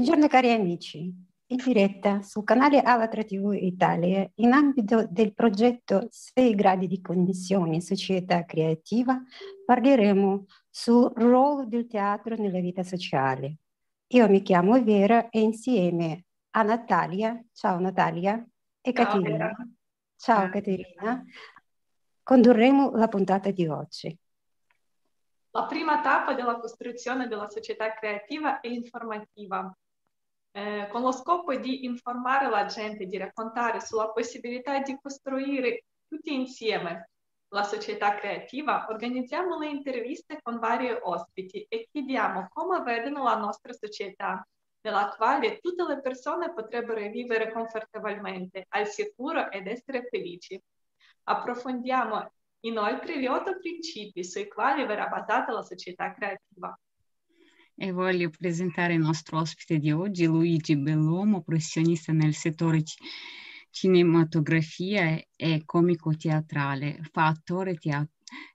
Buongiorno cari amici, in diretta sul canale Avatra TV Italia, in ambito del progetto 6 gradi di connessione società creativa, parleremo sul ruolo del teatro nella vita sociale. Io mi chiamo Vera e insieme a Natalia, ciao Natalia, e ciao, Caterina, Vera. ciao Caterina, condurremo la puntata di oggi. La prima tappa della costruzione della società creativa è informativa, eh, con lo scopo di informare la gente, di raccontare sulla possibilità di costruire tutti insieme la società creativa, organizziamo le interviste con vari ospiti e chiediamo come vedono la nostra società, nella quale tutte le persone potrebbero vivere confortabilmente, al sicuro ed essere felici. Approfondiamo Inoltre gli otto principi sui quali verrà basata la società creativa. E voglio presentare il nostro ospite di oggi, Luigi Bellomo, professionista nel settore cinematografia e comico teatrale. Fa attore, teat-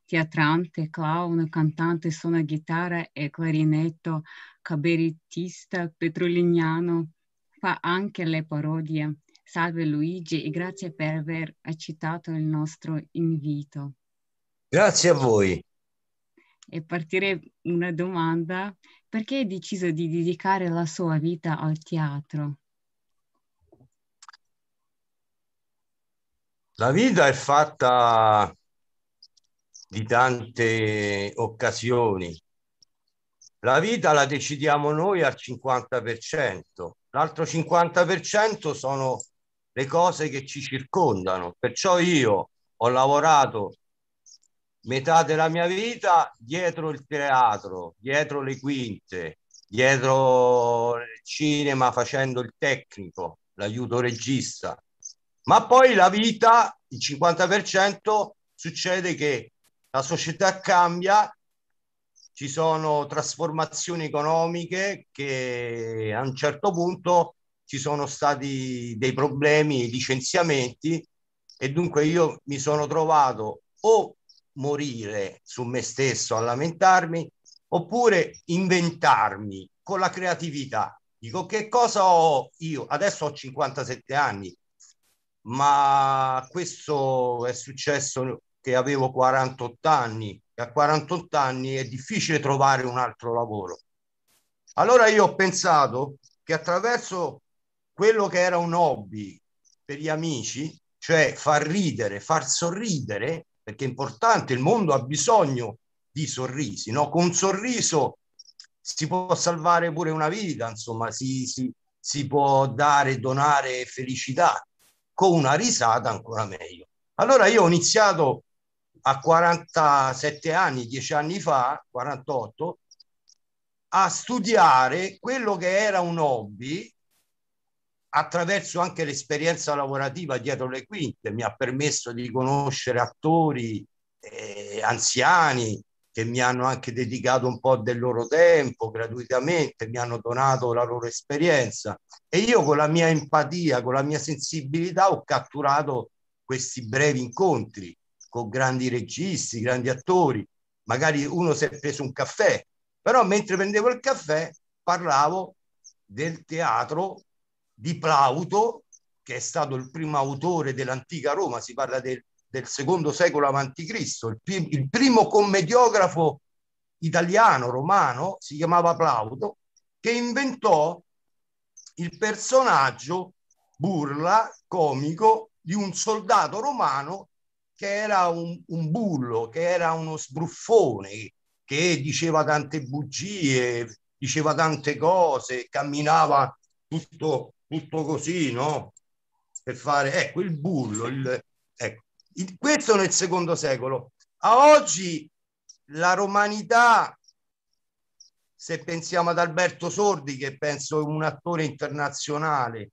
teatrante, clown, cantante, suona chitarra e clarinetto, cabarettista, petrolignano. Fa anche le parodie. Salve Luigi e grazie per aver accettato il nostro invito. Grazie a voi. E partire una domanda, perché hai deciso di dedicare la sua vita al teatro? La vita è fatta di tante occasioni. La vita la decidiamo noi al 50%, l'altro 50% sono le cose che ci circondano. Perciò io ho lavorato metà della mia vita dietro il teatro, dietro le quinte, dietro il cinema facendo il tecnico, l'aiuto regista. Ma poi la vita, il 50%, succede che la società cambia, ci sono trasformazioni economiche che a un certo punto ci sono stati dei problemi, licenziamenti e dunque io mi sono trovato o morire su me stesso a lamentarmi oppure inventarmi con la creatività. Dico che cosa ho io? Adesso ho 57 anni, ma questo è successo che avevo 48 anni e a 48 anni è difficile trovare un altro lavoro. Allora io ho pensato che attraverso quello che era un hobby per gli amici, cioè far ridere, far sorridere, perché è importante, il mondo ha bisogno di sorrisi, no? Con un sorriso si può salvare pure una vita, insomma, si, si, si può dare, donare felicità, con una risata ancora meglio. Allora io ho iniziato a 47 anni, 10 anni fa, 48, a studiare quello che era un hobby attraverso anche l'esperienza lavorativa dietro le quinte mi ha permesso di conoscere attori eh, anziani che mi hanno anche dedicato un po' del loro tempo gratuitamente, mi hanno donato la loro esperienza e io con la mia empatia, con la mia sensibilità ho catturato questi brevi incontri con grandi registi, grandi attori. Magari uno si è preso un caffè, però mentre prendevo il caffè parlavo del teatro di Plauto, che è stato il primo autore dell'antica Roma, si parla del, del secondo secolo Cristo, il, il primo commediografo italiano, romano, si chiamava Plauto, che inventò il personaggio burla, comico, di un soldato romano che era un, un, bullo, che era uno sbruffone, che diceva tante bugie, diceva tante cose, camminava tutto tutto così, no? Per fare, ecco, il bullo, il, ecco. Il, questo nel secondo secolo. A oggi la romanità, se pensiamo ad Alberto Sordi, che penso è un attore internazionale,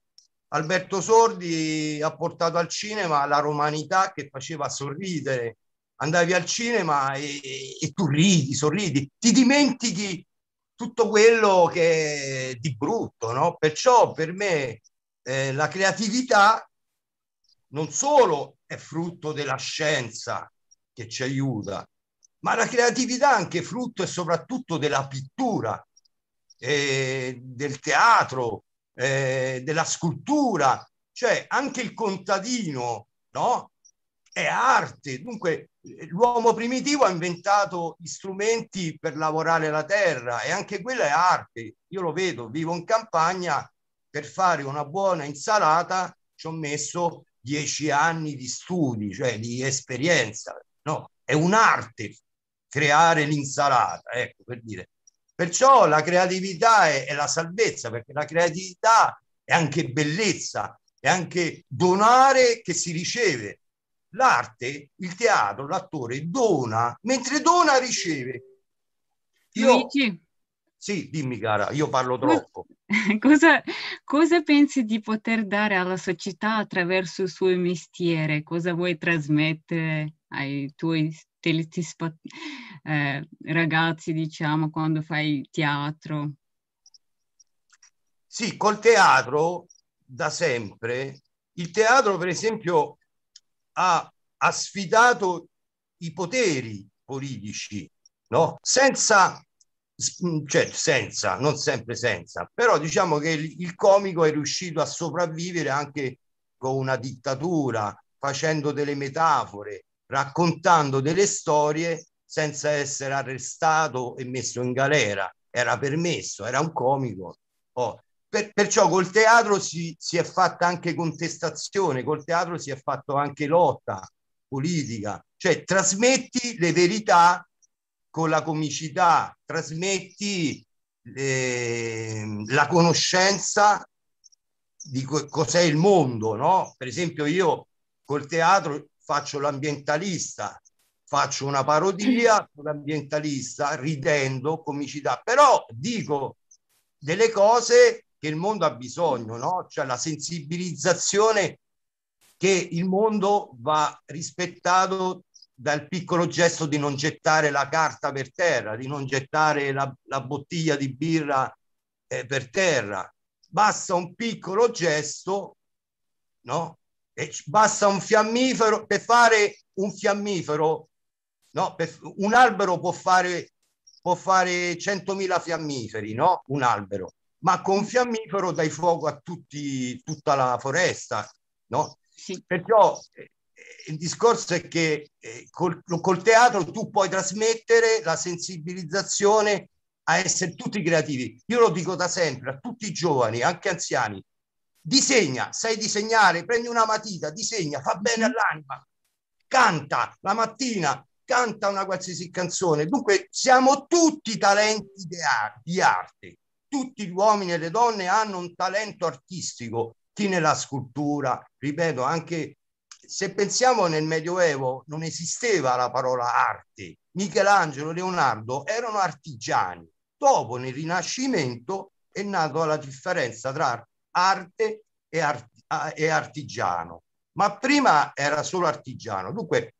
Alberto Sordi ha portato al cinema la romanità che faceva sorridere. Andavi al cinema e, e, e tu ridi, sorridi, ti dimentichi tutto quello che è di brutto, no? Perciò per me eh, la creatività non solo è frutto della scienza che ci aiuta, ma la creatività è anche frutto e soprattutto della pittura. eh, del teatro, eh, della scultura, cioè anche il contadino, no? È arte. Dunque l'uomo primitivo ha inventato gli strumenti per lavorare la terra e anche quella è arte. Io lo vedo, vivo in campagna, per fare una buona insalata ci ho messo dieci anni di studi, cioè di esperienza. No, è un'arte creare l'insalata, ecco per dire. Perciò la creatività è, è la salvezza, perché la creatività è anche bellezza, è anche donare che si riceve. L'arte, il teatro, l'attore dona, mentre dona riceve. Io, Luigi. Sì, dimmi cara, io parlo troppo. Cosa, cosa, pensi di poter dare alla società attraverso il suo mestiere? Cosa vuoi trasmettere ai tuoi eh, ragazzi, diciamo, quando fai teatro? Sì, col teatro da sempre, il teatro per esempio ha, ha sfidato i poteri politici, no? Senza Mm, cioè senza, non sempre senza, però diciamo che il, il comico è riuscito a sopravvivere anche con una dittatura, facendo delle metafore, raccontando delle storie senza essere arrestato e messo in galera. Era permesso, era un comico. Oh. Per, perciò col teatro si, si è fatta anche contestazione, col teatro si è fatto anche lotta politica, cioè trasmetti le verità con la comicità, trasmetti eh, la conoscenza di co- cos'è il mondo, no? Per esempio io col teatro faccio l'ambientalista, faccio una parodia sull'ambientalista ridendo, comicità, però dico delle cose che il mondo ha bisogno, no? Cioè la sensibilizzazione che il mondo va rispettato dal piccolo gesto di non gettare la carta per terra, di non gettare la, la bottiglia di birra eh, per terra. Basta un piccolo gesto, no? E basta un fiammifero per fare un fiammifero, no? Per, un albero può fare, può fare 100.000 fiammiferi, no? Un albero, ma con fiammifero dai fuoco a tutti, tutta la foresta, no? Sì. Perciò eh, il discorso è che eh, col, col, teatro tu puoi trasmettere la sensibilizzazione a essere tutti creativi. Io lo dico da sempre a tutti i giovani, anche anziani. Disegna, sai disegnare, prendi una matita, disegna, fa bene all'anima, canta la mattina, canta una qualsiasi canzone. Dunque siamo tutti talenti di arte. Tutti gli uomini e le donne hanno un talento artistico, chi nella scultura, ripeto, anche se pensiamo nel Medioevo non esisteva la parola arte. Michelangelo Leonardo erano artigiani. Dopo, nel Rinascimento, è nata la differenza tra arte e, art e artigiano. Ma prima era solo artigiano. Dunque,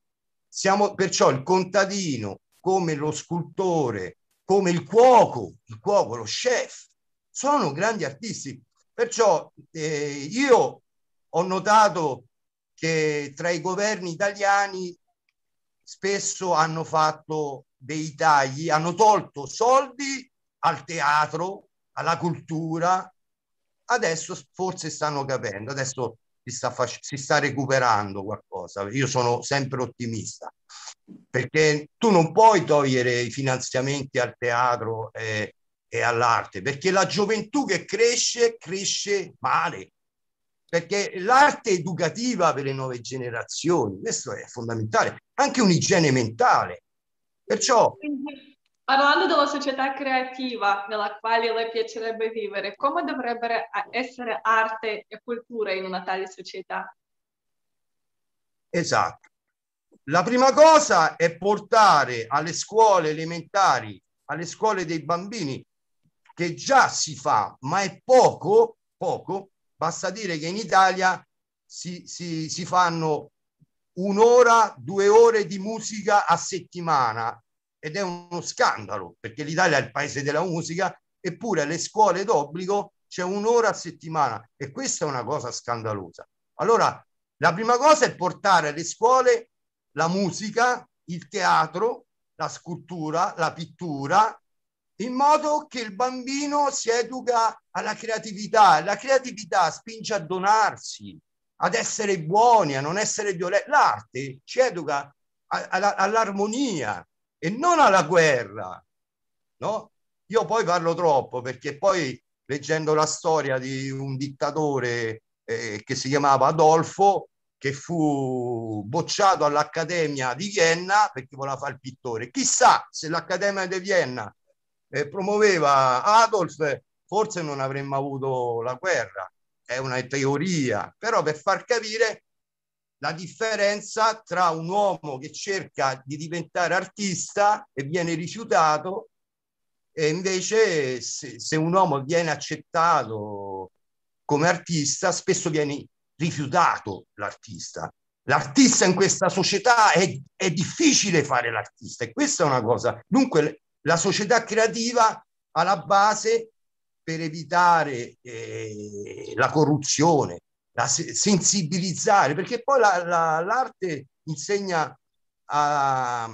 siamo perciò il contadino, come lo scultore, come il cuoco, il cuoco, lo chef, sono grandi artisti. Perciò eh, io ho notato che tra i governi italiani spesso hanno fatto dei tagli, hanno tolto soldi al teatro, alla cultura, adesso forse stanno capendo, adesso si sta, si sta recuperando qualcosa. Io sono sempre ottimista perché tu non puoi togliere i finanziamenti al teatro e, e all'arte perché la gioventù che cresce cresce male perché l'arte educativa per le nuove generazioni, questo è fondamentale, anche un'igiene mentale. Perciò... Parlando della società creativa nella quale le piacerebbe vivere, come dovrebbe essere arte e cultura in una tale società? Esatto. La prima cosa è portare alle scuole elementari, alle scuole dei bambini, che già si fa, ma è poco, poco, Basta dire che in Italia si, si, si fanno un'ora, due ore di musica a settimana ed è uno scandalo perché l'Italia è il paese della musica eppure alle scuole d'obbligo c'è un'ora a settimana e questa è una cosa scandalosa. Allora, la prima cosa è portare alle scuole la musica, il teatro, la scultura, la pittura in modo che il bambino si educa alla creatività. La creatività spinge a donarsi, ad essere buoni, a non essere violenti. L'arte ci educa all'armonia e non alla guerra. No? Io poi parlo troppo perché poi leggendo la storia di un dittatore eh, che si chiamava Adolfo, che fu bocciato all'Accademia di Vienna perché voleva fare il pittore. Chissà se l'Accademia di Vienna eh, promuoveva Adolf, forse non avremmo avuto la guerra. È una teoria, però per far capire la differenza tra un uomo che cerca di diventare artista e viene rifiutato e invece se, se un uomo viene accettato come artista spesso viene rifiutato l'artista. L'artista in questa società è, è difficile fare l'artista e questa è una cosa. Dunque la società creativa ha la base per evitare eh, la corruzione, la sensibilizzare, perché poi la, la, l'arte insegna a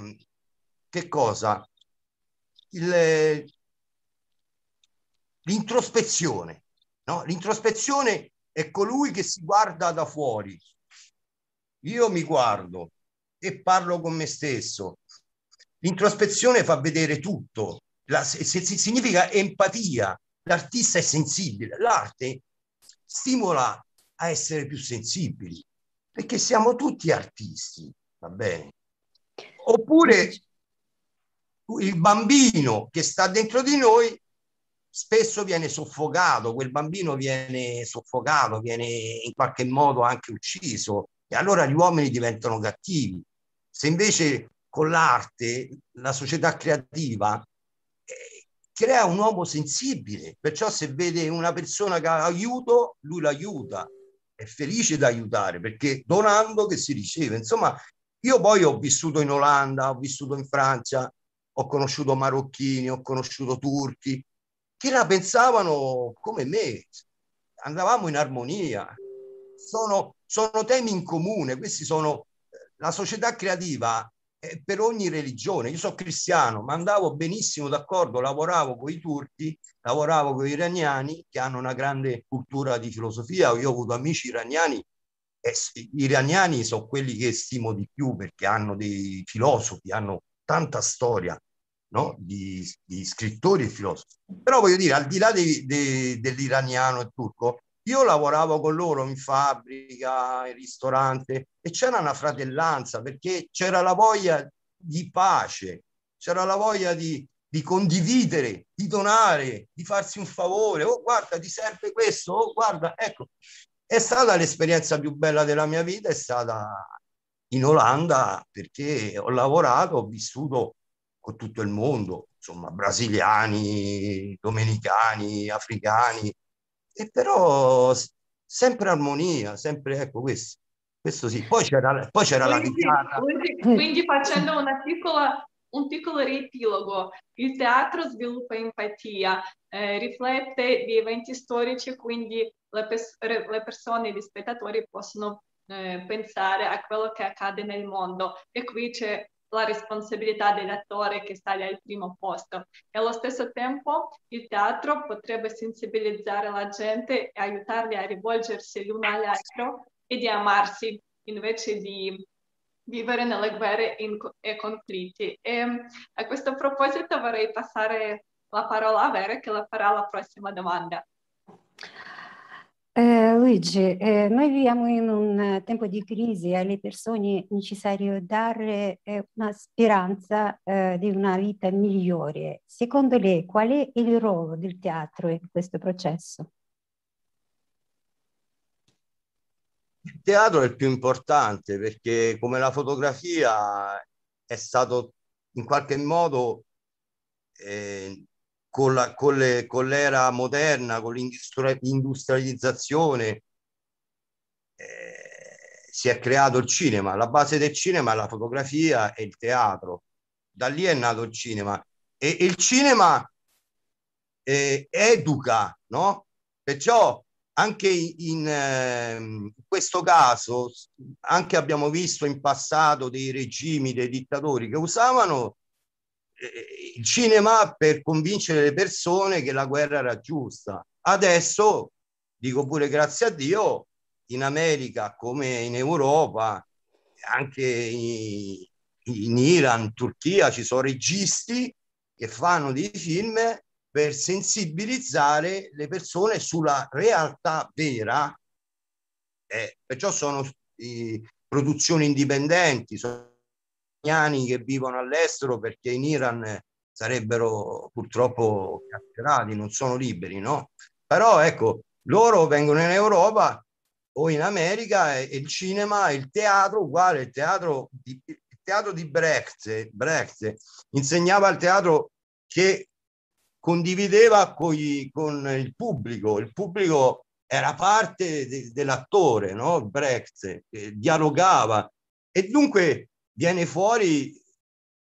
che cosa? Il, l'introspezione. No? L'introspezione è colui che si guarda da fuori. Io mi guardo e parlo con me stesso L'introspezione fa vedere tutto, la, se, se, significa empatia. L'artista è sensibile, l'arte stimola a essere più sensibili, perché siamo tutti artisti, va bene? Oppure il bambino che sta dentro di noi spesso viene soffocato, quel bambino viene soffocato, viene in qualche modo anche ucciso e allora gli uomini diventano cattivi. Se invece con l'arte, la società creativa, eh, crea un uomo sensibile, perciò se vede una persona che ha aiuto, lui l'aiuta, è felice di aiutare perché donando che si riceve. Insomma, io poi ho vissuto in Olanda, ho vissuto in Francia, ho conosciuto marocchini, ho conosciuto turchi che la pensavano come me, andavamo in armonia. Sono, sono temi in comune, questi sono la società creativa per ogni religione. Io sono cristiano, ma andavo benissimo d'accordo, lavoravo con i turchi, lavoravo con gli iraniani che hanno una grande cultura di filosofia. Io ho avuto amici iraniani e gli iraniani sono quelli che stimo di più perché hanno dei filosofi, hanno tanta storia no? di, di, scrittori e filosofi. Però voglio dire, al di là di, di, dell'iraniano e turco, io lavoravo con loro in fabbrica, in ristorante e c'era una fratellanza perché c'era la voglia di pace, c'era la voglia di, di condividere, di donare, di farsi un favore. Oh, guarda, ti serve questo, oh, guarda, ecco. È stata l'esperienza più bella della mia vita, è stata in Olanda perché ho lavorato, ho vissuto con tutto il mondo, insomma, brasiliani, domenicani, africani, e però sempre armonia, sempre ecco questo. Questo sì, poi c'era, poi c'era quindi, la chitarra. Quindi, quindi facendo una piccola, un piccolo riepilogo, il teatro sviluppa empatia, eh, riflette di eventi storici, quindi le, pers- le persone, gli spettatori possono eh, pensare a quello che accade nel mondo e qui c'è la responsabilità dell'attore che sta al primo posto. E allo stesso tempo il teatro potrebbe sensibilizzare la gente e aiutarli a rivolgersi l'uno all'altro e di amarsi invece di vivere nelle guerre e conflitti. E a questo proposito vorrei passare la parola a Vera che la farà la prossima domanda. Eh, Luigi, eh, noi viviamo in un tempo di crisi e alle persone è necessario dare eh, una speranza eh, di una vita migliore. Secondo lei, qual è il ruolo del teatro in questo processo? Il teatro è il più importante perché come la fotografia è stato in qualche modo eh, con, la, con, le, con l'era moderna, con l'industrializzazione, eh, si è creato il cinema. La base del cinema è la fotografia e il teatro. Da lì è nato il cinema. E, e il cinema eh, educa, no? Perciò anche in, eh, in, questo caso, anche abbiamo visto in passato dei regimi, dei dittatori che usavano il cinema per convincere le persone che la guerra era giusta. Adesso, dico pure grazie a Dio, in America come in Europa, anche in, in Iran, Turchia, ci sono registi che fanno dei film per sensibilizzare le persone sulla realtà vera. Eh, perciò sono eh, produzioni indipendenti, sono iraniani che vivono all'estero perché in Iran sarebbero purtroppo carcerati, non sono liberi, no? Però ecco, loro vengono in Europa o in America e, il cinema, il teatro, uguale, il teatro di, il teatro di Brecht, Brecht insegnava il teatro che condivideva coi, con il pubblico, il pubblico era parte de, dell'attore, no? Brecht, eh, dialogava e dunque viene fuori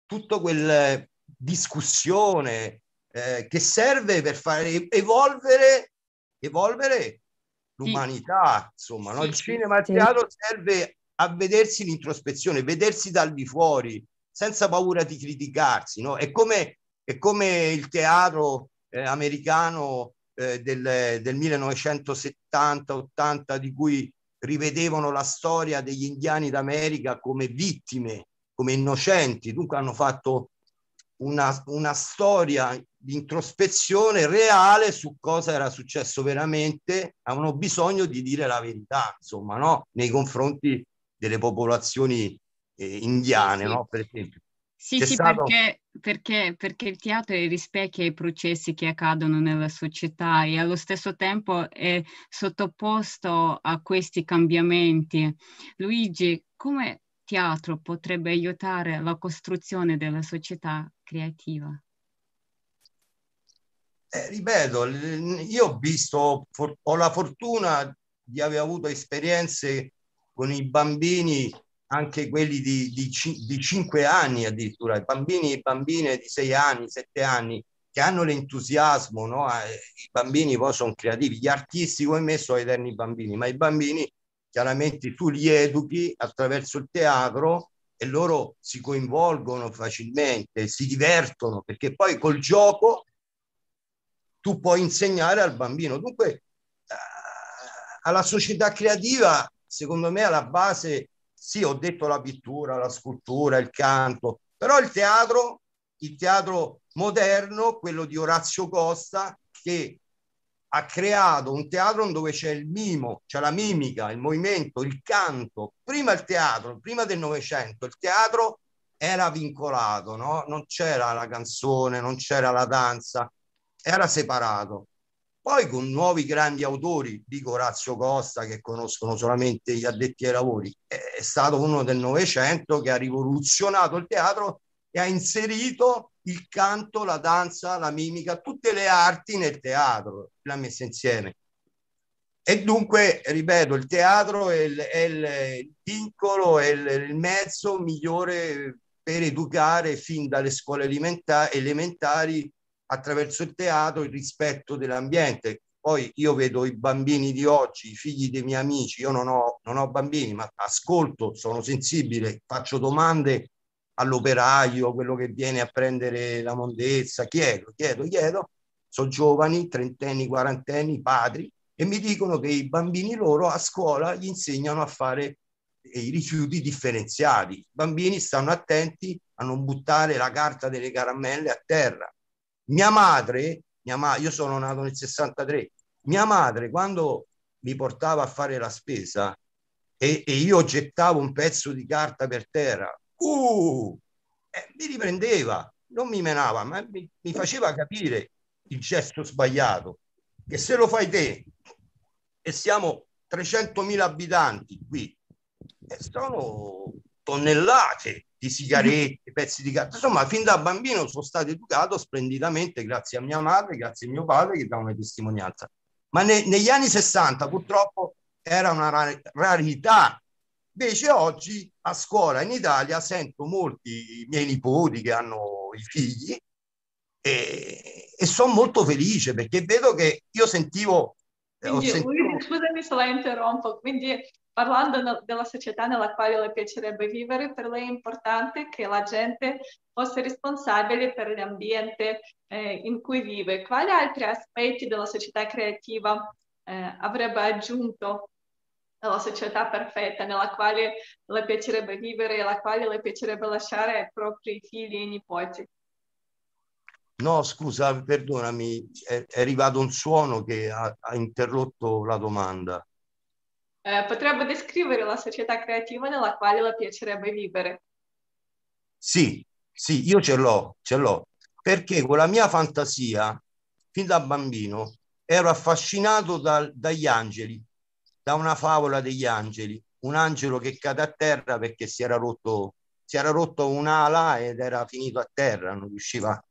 tutto quel discussione eh, che serve per fare evolvere, evolvere l'umanità, insomma, no? il cinema il teatro serve a vedersi l'introspezione, vedersi dal di fuori, senza paura di criticarsi, no? È come, è come il teatro eh, americano eh, del, del 1970-80 di cui rivedevano la storia degli indiani d'America come vittime, come innocenti, dunque hanno fatto una, una storia di introspezione reale su cosa era successo veramente, avevano bisogno di dire la verità, insomma, no? nei confronti delle popolazioni eh, indiane, no? per esempio. Sì, C'è sì, stato... perché, perché, perché, il teatro rispecchia i processi che accadono nella società e allo stesso tempo è sottoposto a questi cambiamenti. Luigi, come teatro potrebbe aiutare la costruzione della società creativa? Eh, ripeto, io ho visto, ho la fortuna di aver avuto esperienze con i bambini, anche quelli di, di, di 5 anni addirittura, i bambini e bambine di 6 anni, 7 anni, che hanno l'entusiasmo, no? Eh, i bambini poi sono creativi, gli artisti come me sono eterni bambini, ma i bambini chiaramente tu li educhi attraverso il teatro e loro si coinvolgono facilmente, si divertono, perché poi col gioco tu puoi insegnare al bambino. Dunque, eh, alla società creativa, secondo me, alla base, sì, ho detto la pittura, la scultura, il canto, però il teatro, il teatro moderno, quello di Orazio Costa, che ha creato un teatro dove c'è il mimo, c'è la mimica, il movimento, il canto. Prima il teatro, prima del Novecento, il teatro era vincolato, no? non c'era la canzone, non c'era la danza, era separato. Poi con nuovi grandi autori, dico Orazio Costa, che conoscono solamente gli addetti ai lavori, è stato uno del Novecento che ha rivoluzionato il teatro e ha inserito il canto, la danza, la mimica, tutte le arti nel teatro, l'ha messa insieme. E dunque, ripeto, il teatro è il, è il vincolo, è il, il, mezzo migliore per educare fin dalle scuole elementari, elementari attraverso il teatro il rispetto dell'ambiente. Poi io vedo i bambini di oggi, i figli dei miei amici, io non ho, non ho bambini, ma ascolto, sono sensibile, faccio domande all'operaio, quello che viene a prendere la mondezza, chiedo, chiedo, chiedo, sono giovani, trentenni, quarantenni, padri, e mi dicono che i bambini loro a scuola gli insegnano a fare i rifiuti differenziati. I bambini stanno attenti a non buttare la carta delle caramelle a terra. Mia madre, mia ma- io sono nato nel 63, mia madre quando mi portava a fare la spesa e, e io gettavo un pezzo di carta per terra uh, eh, mi riprendeva, non mi menava, ma mi, mi faceva capire il gesto sbagliato, che se lo fai te e siamo 300.000 abitanti qui, e sono tonnellate di sigarette, pezzi di carta. Insomma, fin da bambino sono stato educato splendidamente grazie a mia madre, grazie a mio padre che dà una testimonianza. Ma ne, negli anni 60 purtroppo era una rarità Invece oggi a scuola in Italia sento molti miei nipoti che hanno i figli e, e sono molto felice perché vedo che io sentivo... Quindi, sentito... scusami se la interrompo, quindi parlando della società nella quale le piacerebbe vivere, per lei è importante che la gente fosse responsabile per l'ambiente eh, in cui vive. Quali altri aspetti della società creativa eh, avrebbe aggiunto alla società perfetta nella quale le piacerebbe vivere e la quale le piacerebbe lasciare ai propri figli e nipoti? No, scusa, perdonami, è, è arrivato un suono che ha, ha interrotto la domanda. Potrebbe descrivere la società creativa nella quale le piacerebbe vivere? Sì, sì, io ce l'ho, ce l'ho, perché con la mia fantasia, fin da bambino, ero affascinato da, dagli angeli, da una favola degli angeli, un angelo che cade a terra perché si era rotto, si era rotto un'ala ed era finito a terra, non riusciva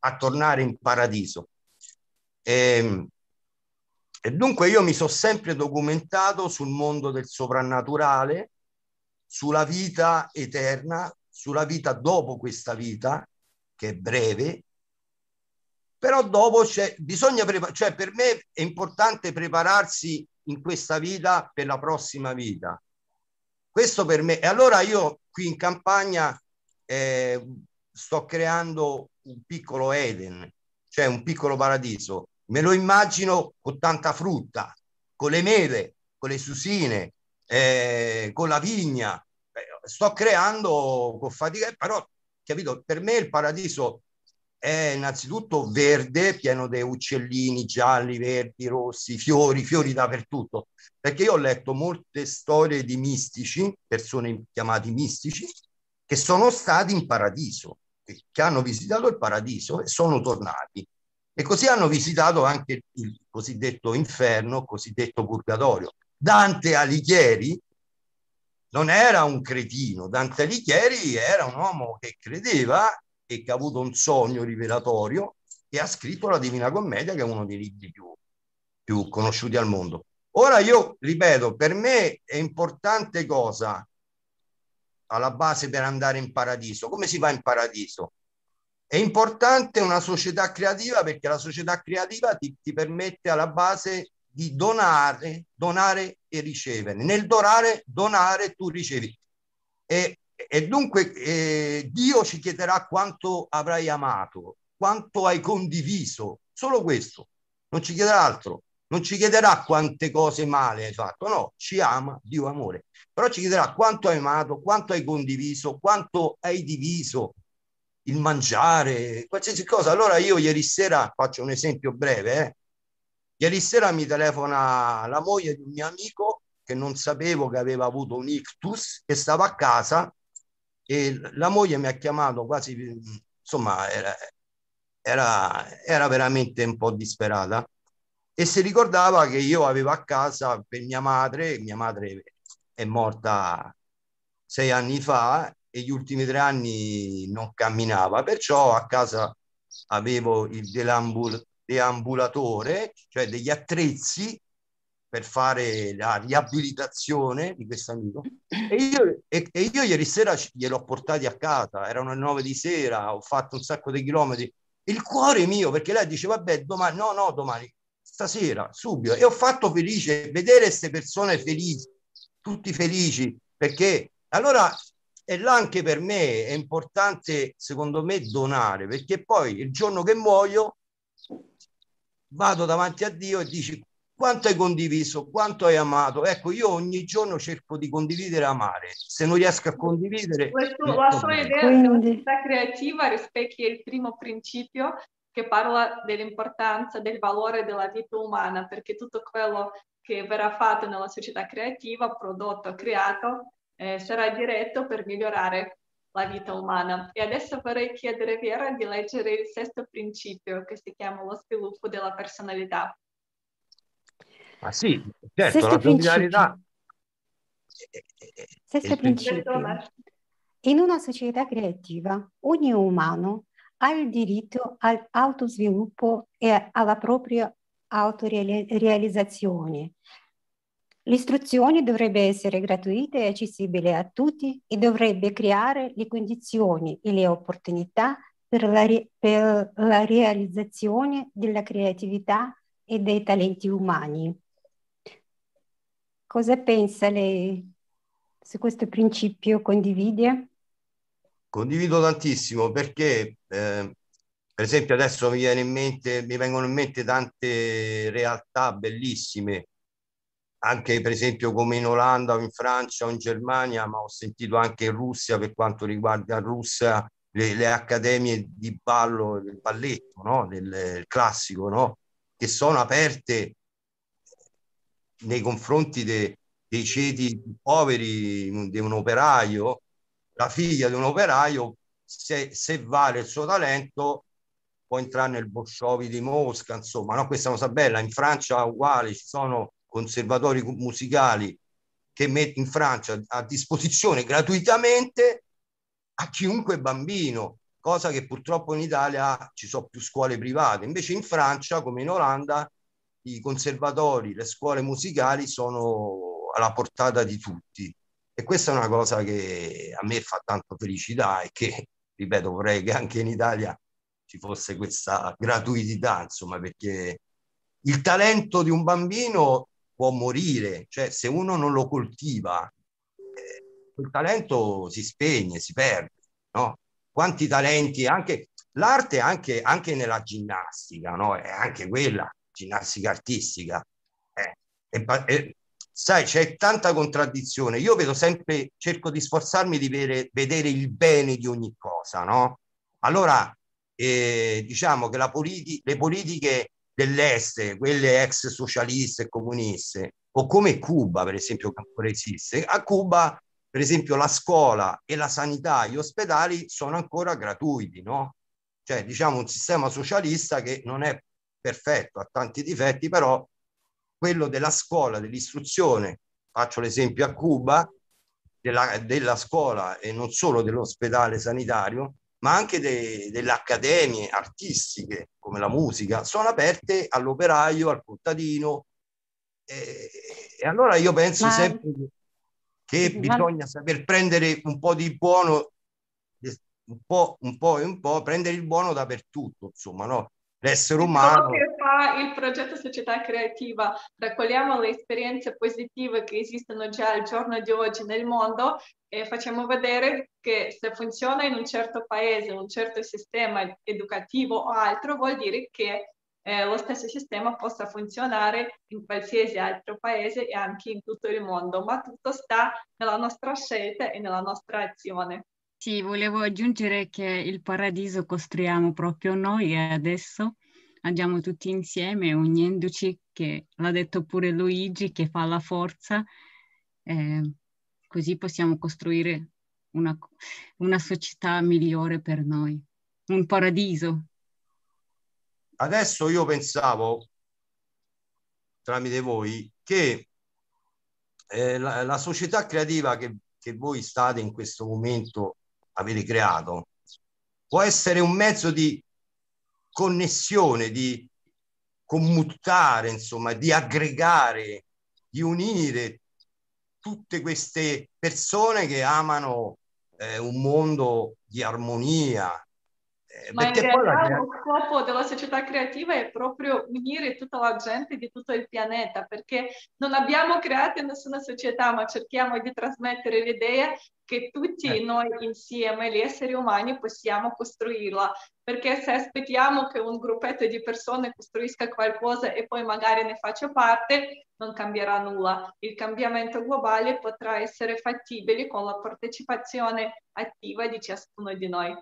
a tornare in paradiso. E, ehm, e dunque io mi sono sempre documentato sul mondo del soprannaturale, sulla vita eterna, sulla vita dopo questa vita, che è breve, però dopo c'è, bisogna preparare, cioè per me è importante prepararsi in questa vita per la prossima vita. Questo per me, e allora io qui in campagna eh, sto creando un piccolo Eden, cioè un piccolo paradiso. Me lo immagino con tanta frutta, con le mele, con le susine, eh, con la vigna. Eh, sto creando con fatica, però, capito, per me il paradiso è innanzitutto verde, pieno di uccellini gialli, verdi, rossi, fiori, fiori dappertutto. Perché io ho letto molte storie di mistici, persone chiamati mistici, che sono stati in paradiso che hanno visitato il paradiso e sono tornati. E così hanno visitato anche il cosiddetto inferno, cosiddetto purgatorio. Dante Alighieri non era un cretino, Dante Alighieri era un uomo che credeva e che ha avuto un sogno rivelatorio e ha scritto la Divina Commedia, che è uno dei libri più, più conosciuti al mondo. Ora io ripeto, per me è importante cosa? alla base per andare in paradiso. Come si va in paradiso? È importante una società creativa perché la società creativa ti, ti permette alla base di donare, donare e ricevere. Nel donare, donare tu ricevi. E, e dunque eh, Dio ci chiederà quanto avrai amato, quanto hai condiviso, solo questo, non ci chiederà altro, non ci chiederà quante cose male hai fatto, no, ci ama Dio amore. Però ci chiederà quanto hai amato, quanto hai condiviso, quanto hai diviso il mangiare, qualsiasi cosa. Allora io ieri sera, faccio un esempio breve, eh. ieri sera mi telefona la moglie di un mio amico che non sapevo che aveva avuto un ictus e stava a casa e la moglie mi ha chiamato quasi, insomma, era, era, era veramente un po' disperata e si ricordava che io avevo a casa per mia madre, mia madre è morta sei anni fa e gli ultimi tre anni non camminava, perciò a casa avevo il deambulatore, cioè degli attrezzi per fare la riabilitazione di questo amico. E io, e, e io ieri sera gliel'ho portati a casa, erano le nove di sera, ho fatto un sacco di chilometri. Il cuore mio, perché lei dice, vabbè, domani, no, no, domani, stasera, subito. E ho fatto felice vedere queste persone felici tutti felici, perché allora e là anche per me è importante, secondo me, donare, perché poi il giorno che muoio vado davanti a Dio e dici quanto hai condiviso, quanto hai amato. Ecco, io ogni giorno cerco di condividere e amare. Se non riesco a condividere... Questo, la sua idea Quindi... della creativa rispecchia il primo principio che parla dell'importanza del valore della vita umana, perché tutto quello che verrà fatto nella società creativa, prodotto, creato, eh, sarà diretto per migliorare la vita umana. E adesso vorrei chiedere a Vera di leggere il sesto principio che si chiama lo sviluppo della personalità. Ah sì, certo, sesto la solidarietà. Sesto principio. In una società creativa, ogni umano ha il diritto all'autosviluppo e alla propria autorealizzazione. L'istruzione dovrebbe essere gratuita e accessibile a tutti e dovrebbe creare le condizioni e le opportunità per la, per la realizzazione della creatività e dei talenti umani. cosa pensa lei su questo principio? Condivide? Condivido tantissimo perché, eh, per esempio, adesso mi, viene in mente, mi vengono in mente tante realtà bellissime, anche per esempio come in Olanda o in Francia o in Germania, ma ho sentito anche in Russia per quanto riguarda Russia le, le accademie di ballo, del balletto, no? del, del classico, no? che sono aperte nei confronti de, dei ceti poveri di un operaio, la figlia di un operaio, se, se vale il suo talento, può entrare nel Bolshoi di Mosca, insomma, no? questa è una cosa bella. In Francia uguale ci sono conservatori musicali che mette in Francia a disposizione gratuitamente a chiunque bambino, cosa che purtroppo in Italia ci sono più scuole private. Invece in Francia, come in Olanda, i conservatori, le scuole musicali sono alla portata di tutti. E questa è una cosa che a me fa tanto felicità e che, ripeto, vorrei che anche in Italia ci fosse questa gratuità, insomma, perché il talento di un bambino può morire, cioè se uno non lo coltiva, eh, quel talento si spegne, si perde, no? Quanti talenti, anche l'arte anche, anche nella ginnastica, no? È anche quella, ginnastica artistica. Eh, e, e, sai, c'è tanta contraddizione. Io vedo sempre, cerco di sforzarmi di vedere, vedere il bene di ogni cosa, no? Allora, eh, diciamo che politi- le politiche dell'est, quelle ex socialiste e comuniste, o come Cuba, per esempio, che ancora esiste, a Cuba, per esempio, la scuola e la sanità, gli ospedali sono ancora gratuiti, no? Cioè, diciamo, un sistema socialista che non è perfetto, ha tanti difetti, però quello della scuola, dell'istruzione, faccio l'esempio a Cuba, della, della scuola e non solo dell'ospedale sanitario, ma anche de, delle accademie artistiche come la musica, sono aperte all'operaio, al contadino. E, e allora io penso ma... sempre che ma... bisogna saper prendere un po' di buono, un po', un po' e un po', prendere il buono dappertutto, insomma, no? l'essere umano. Che fa il progetto Società Creativa, raccogliamo le esperienze positive che esistono già al giorno di oggi nel mondo e facciamo vedere che se funziona in un certo paese, un certo sistema educativo o altro, vuol dire che eh, lo stesso sistema possa funzionare in qualsiasi altro paese e anche in tutto il mondo, ma tutto sta nella nostra scelta e nella nostra azione. Sì, volevo aggiungere che il paradiso costruiamo proprio noi adesso andiamo tutti insieme unendoci, che l'ha detto pure Luigi, che fa la forza, eh, così possiamo costruire una, una società migliore per noi, un paradiso. Adesso io pensavo, tramite voi, che eh, la, la, società creativa che, che voi state in questo momento avete creato può essere un mezzo di connessione, di commutare, insomma, di aggregare, di unire tutte queste persone che amano eh, un mondo di armonia, Ma in realtà la... lo scopo della società creativa è proprio unire tutta la gente di tutto il pianeta, perché non abbiamo creato nessuna società, ma cerchiamo di trasmettere l'idea che tutti eh. noi insieme, gli esseri umani, possiamo costruirla. Perché se aspettiamo che un gruppetto di persone costruisca qualcosa e poi magari ne faccia parte, non cambierà nulla. Il cambiamento globale potrà essere fattibile con la partecipazione attiva di ciascuno di noi.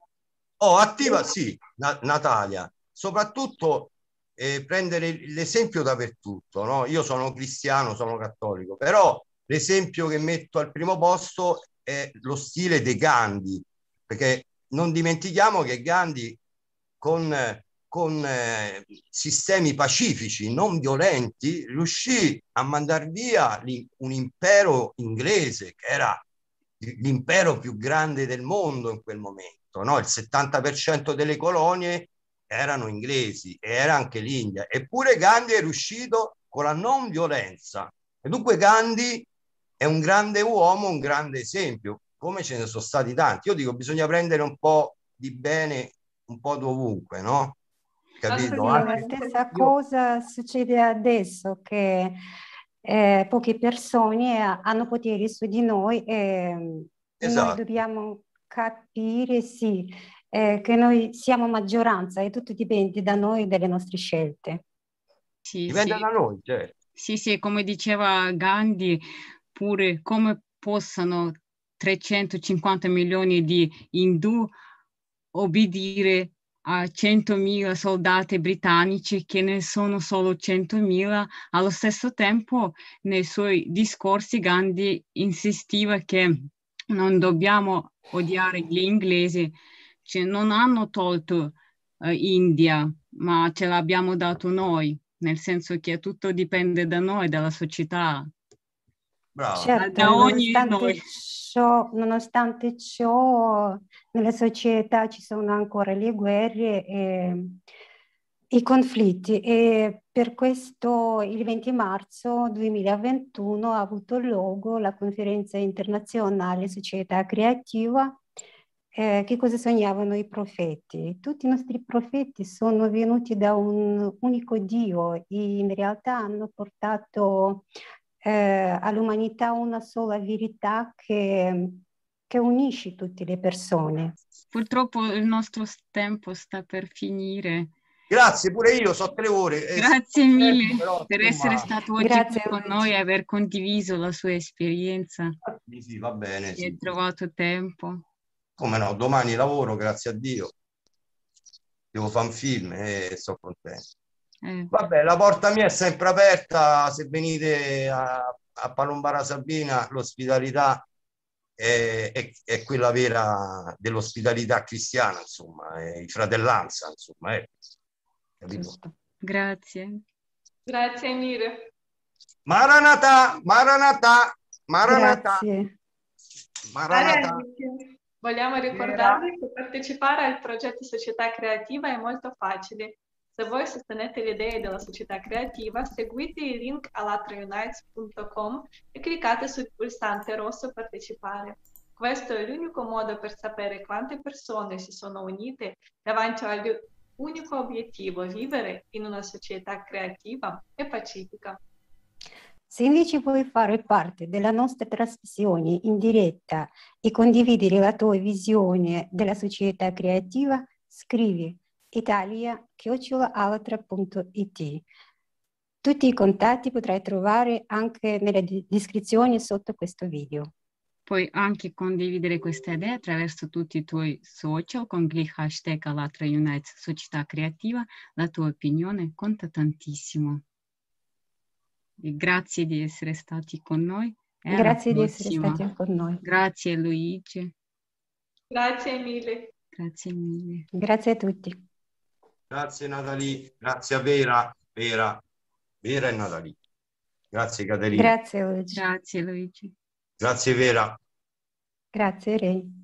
Oh, attiva sì, Na- Natalia, soprattutto eh, prendere l'esempio dappertutto. No? Io sono cristiano, sono cattolico, però l'esempio che metto al primo posto è lo stile dei Gandhi, perché non dimentichiamo che Gandhi con, con eh, sistemi pacifici, non violenti, riuscì a mandare via un impero inglese che era l'impero più grande del mondo in quel momento no? il 70% delle colonie erano inglesi e era anche l'India. Eppure Gandhi è riuscito con la non violenza. E dunque Gandhi è un grande uomo, un grande esempio, come ce ne sono stati tanti. Io dico, bisogna prendere un po' di bene un po' dovunque, no? Capito? La stessa cosa succede adesso che eh, poche persone hanno poteri su di noi e esatto. noi dobbiamo capire, sì, eh, che noi siamo maggioranza e tutto dipende da noi e dalle nostre scelte. Sì, dipende sì. da noi, certo. Sì, sì, come diceva Gandhi, pure come possano 350 milioni di indù obbedire a 100.000 soldati britannici che ne sono solo 100.000. Allo stesso tempo, nei suoi discorsi, Gandhi insisteva che non dobbiamo odiare gli inglesi, cioè, non hanno tolto uh, India, ma ce l'abbiamo dato noi, nel senso che tutto dipende da noi, dalla società. Bravo. Certo, da ogni nonostante ciò, nonostante ciò, nella società ci sono ancora le guerre e i conflitti e per questo il 20 marzo 2021 ha avuto luogo la conferenza internazionale Società Creativa eh, che cosa sognavano i profeti. Tutti i nostri profeti sono venuti da un unico Dio e in realtà hanno portato eh, all'umanità una sola verità che, che unisce tutte le persone. Purtroppo il nostro tempo sta per finire. Grazie, pure io, so tre ore. Eh, Grazie mille però, per essere stato oggi Grazie con noi e aver condiviso la sua esperienza. Sì, sì, va bene. Sì. Hai trovato tempo. Come no, domani lavoro, grazie a Dio. Devo fare un film e sono contento. Eh. Vabbè, la porta mia è sempre aperta, se venite a, a Palombara Sabina, l'ospitalità è, è, è, quella vera dell'ospitalità cristiana, insomma, è di fratellanza, insomma. È, Grazie. Grazie Mire. Maranata, Maranata, Maranata. Grazie. Maranata. Vogliamo ricordarvi che partecipare al progetto Società Creativa è molto facile. Se voi sostenete le idee della società creativa, seguite il link alatraunites.com e cliccate sul pulsante rosso partecipare. Questo è l'unico modo per sapere quante persone si sono unite davanti all'unico obiettivo, vivere in una società creativa e pacifica. Se invece vuoi fare parte della nostra trasmissione in diretta e condividere la tua visione della società creativa, scrivi italia.alatra.it. Tutti i contatti potrai trovare anche nelle descrizioni sotto questo video. Puoi anche condividere questa idea attraverso tutti i tuoi social con il hashtag Alatra Unites Società Creativa. La tua opinione conta tantissimo. E grazie di essere stati con noi. E grazie di essere stati con noi. Grazie Luigi. Grazie mille. Grazie mille. Grazie a tutti. Grazie Natalie, grazie a Vera, Vera, Vera e Natalie. Grazie Caterina. Grazie Luigi. Grazie Luigi. Grazie Vera. Grazie Ray.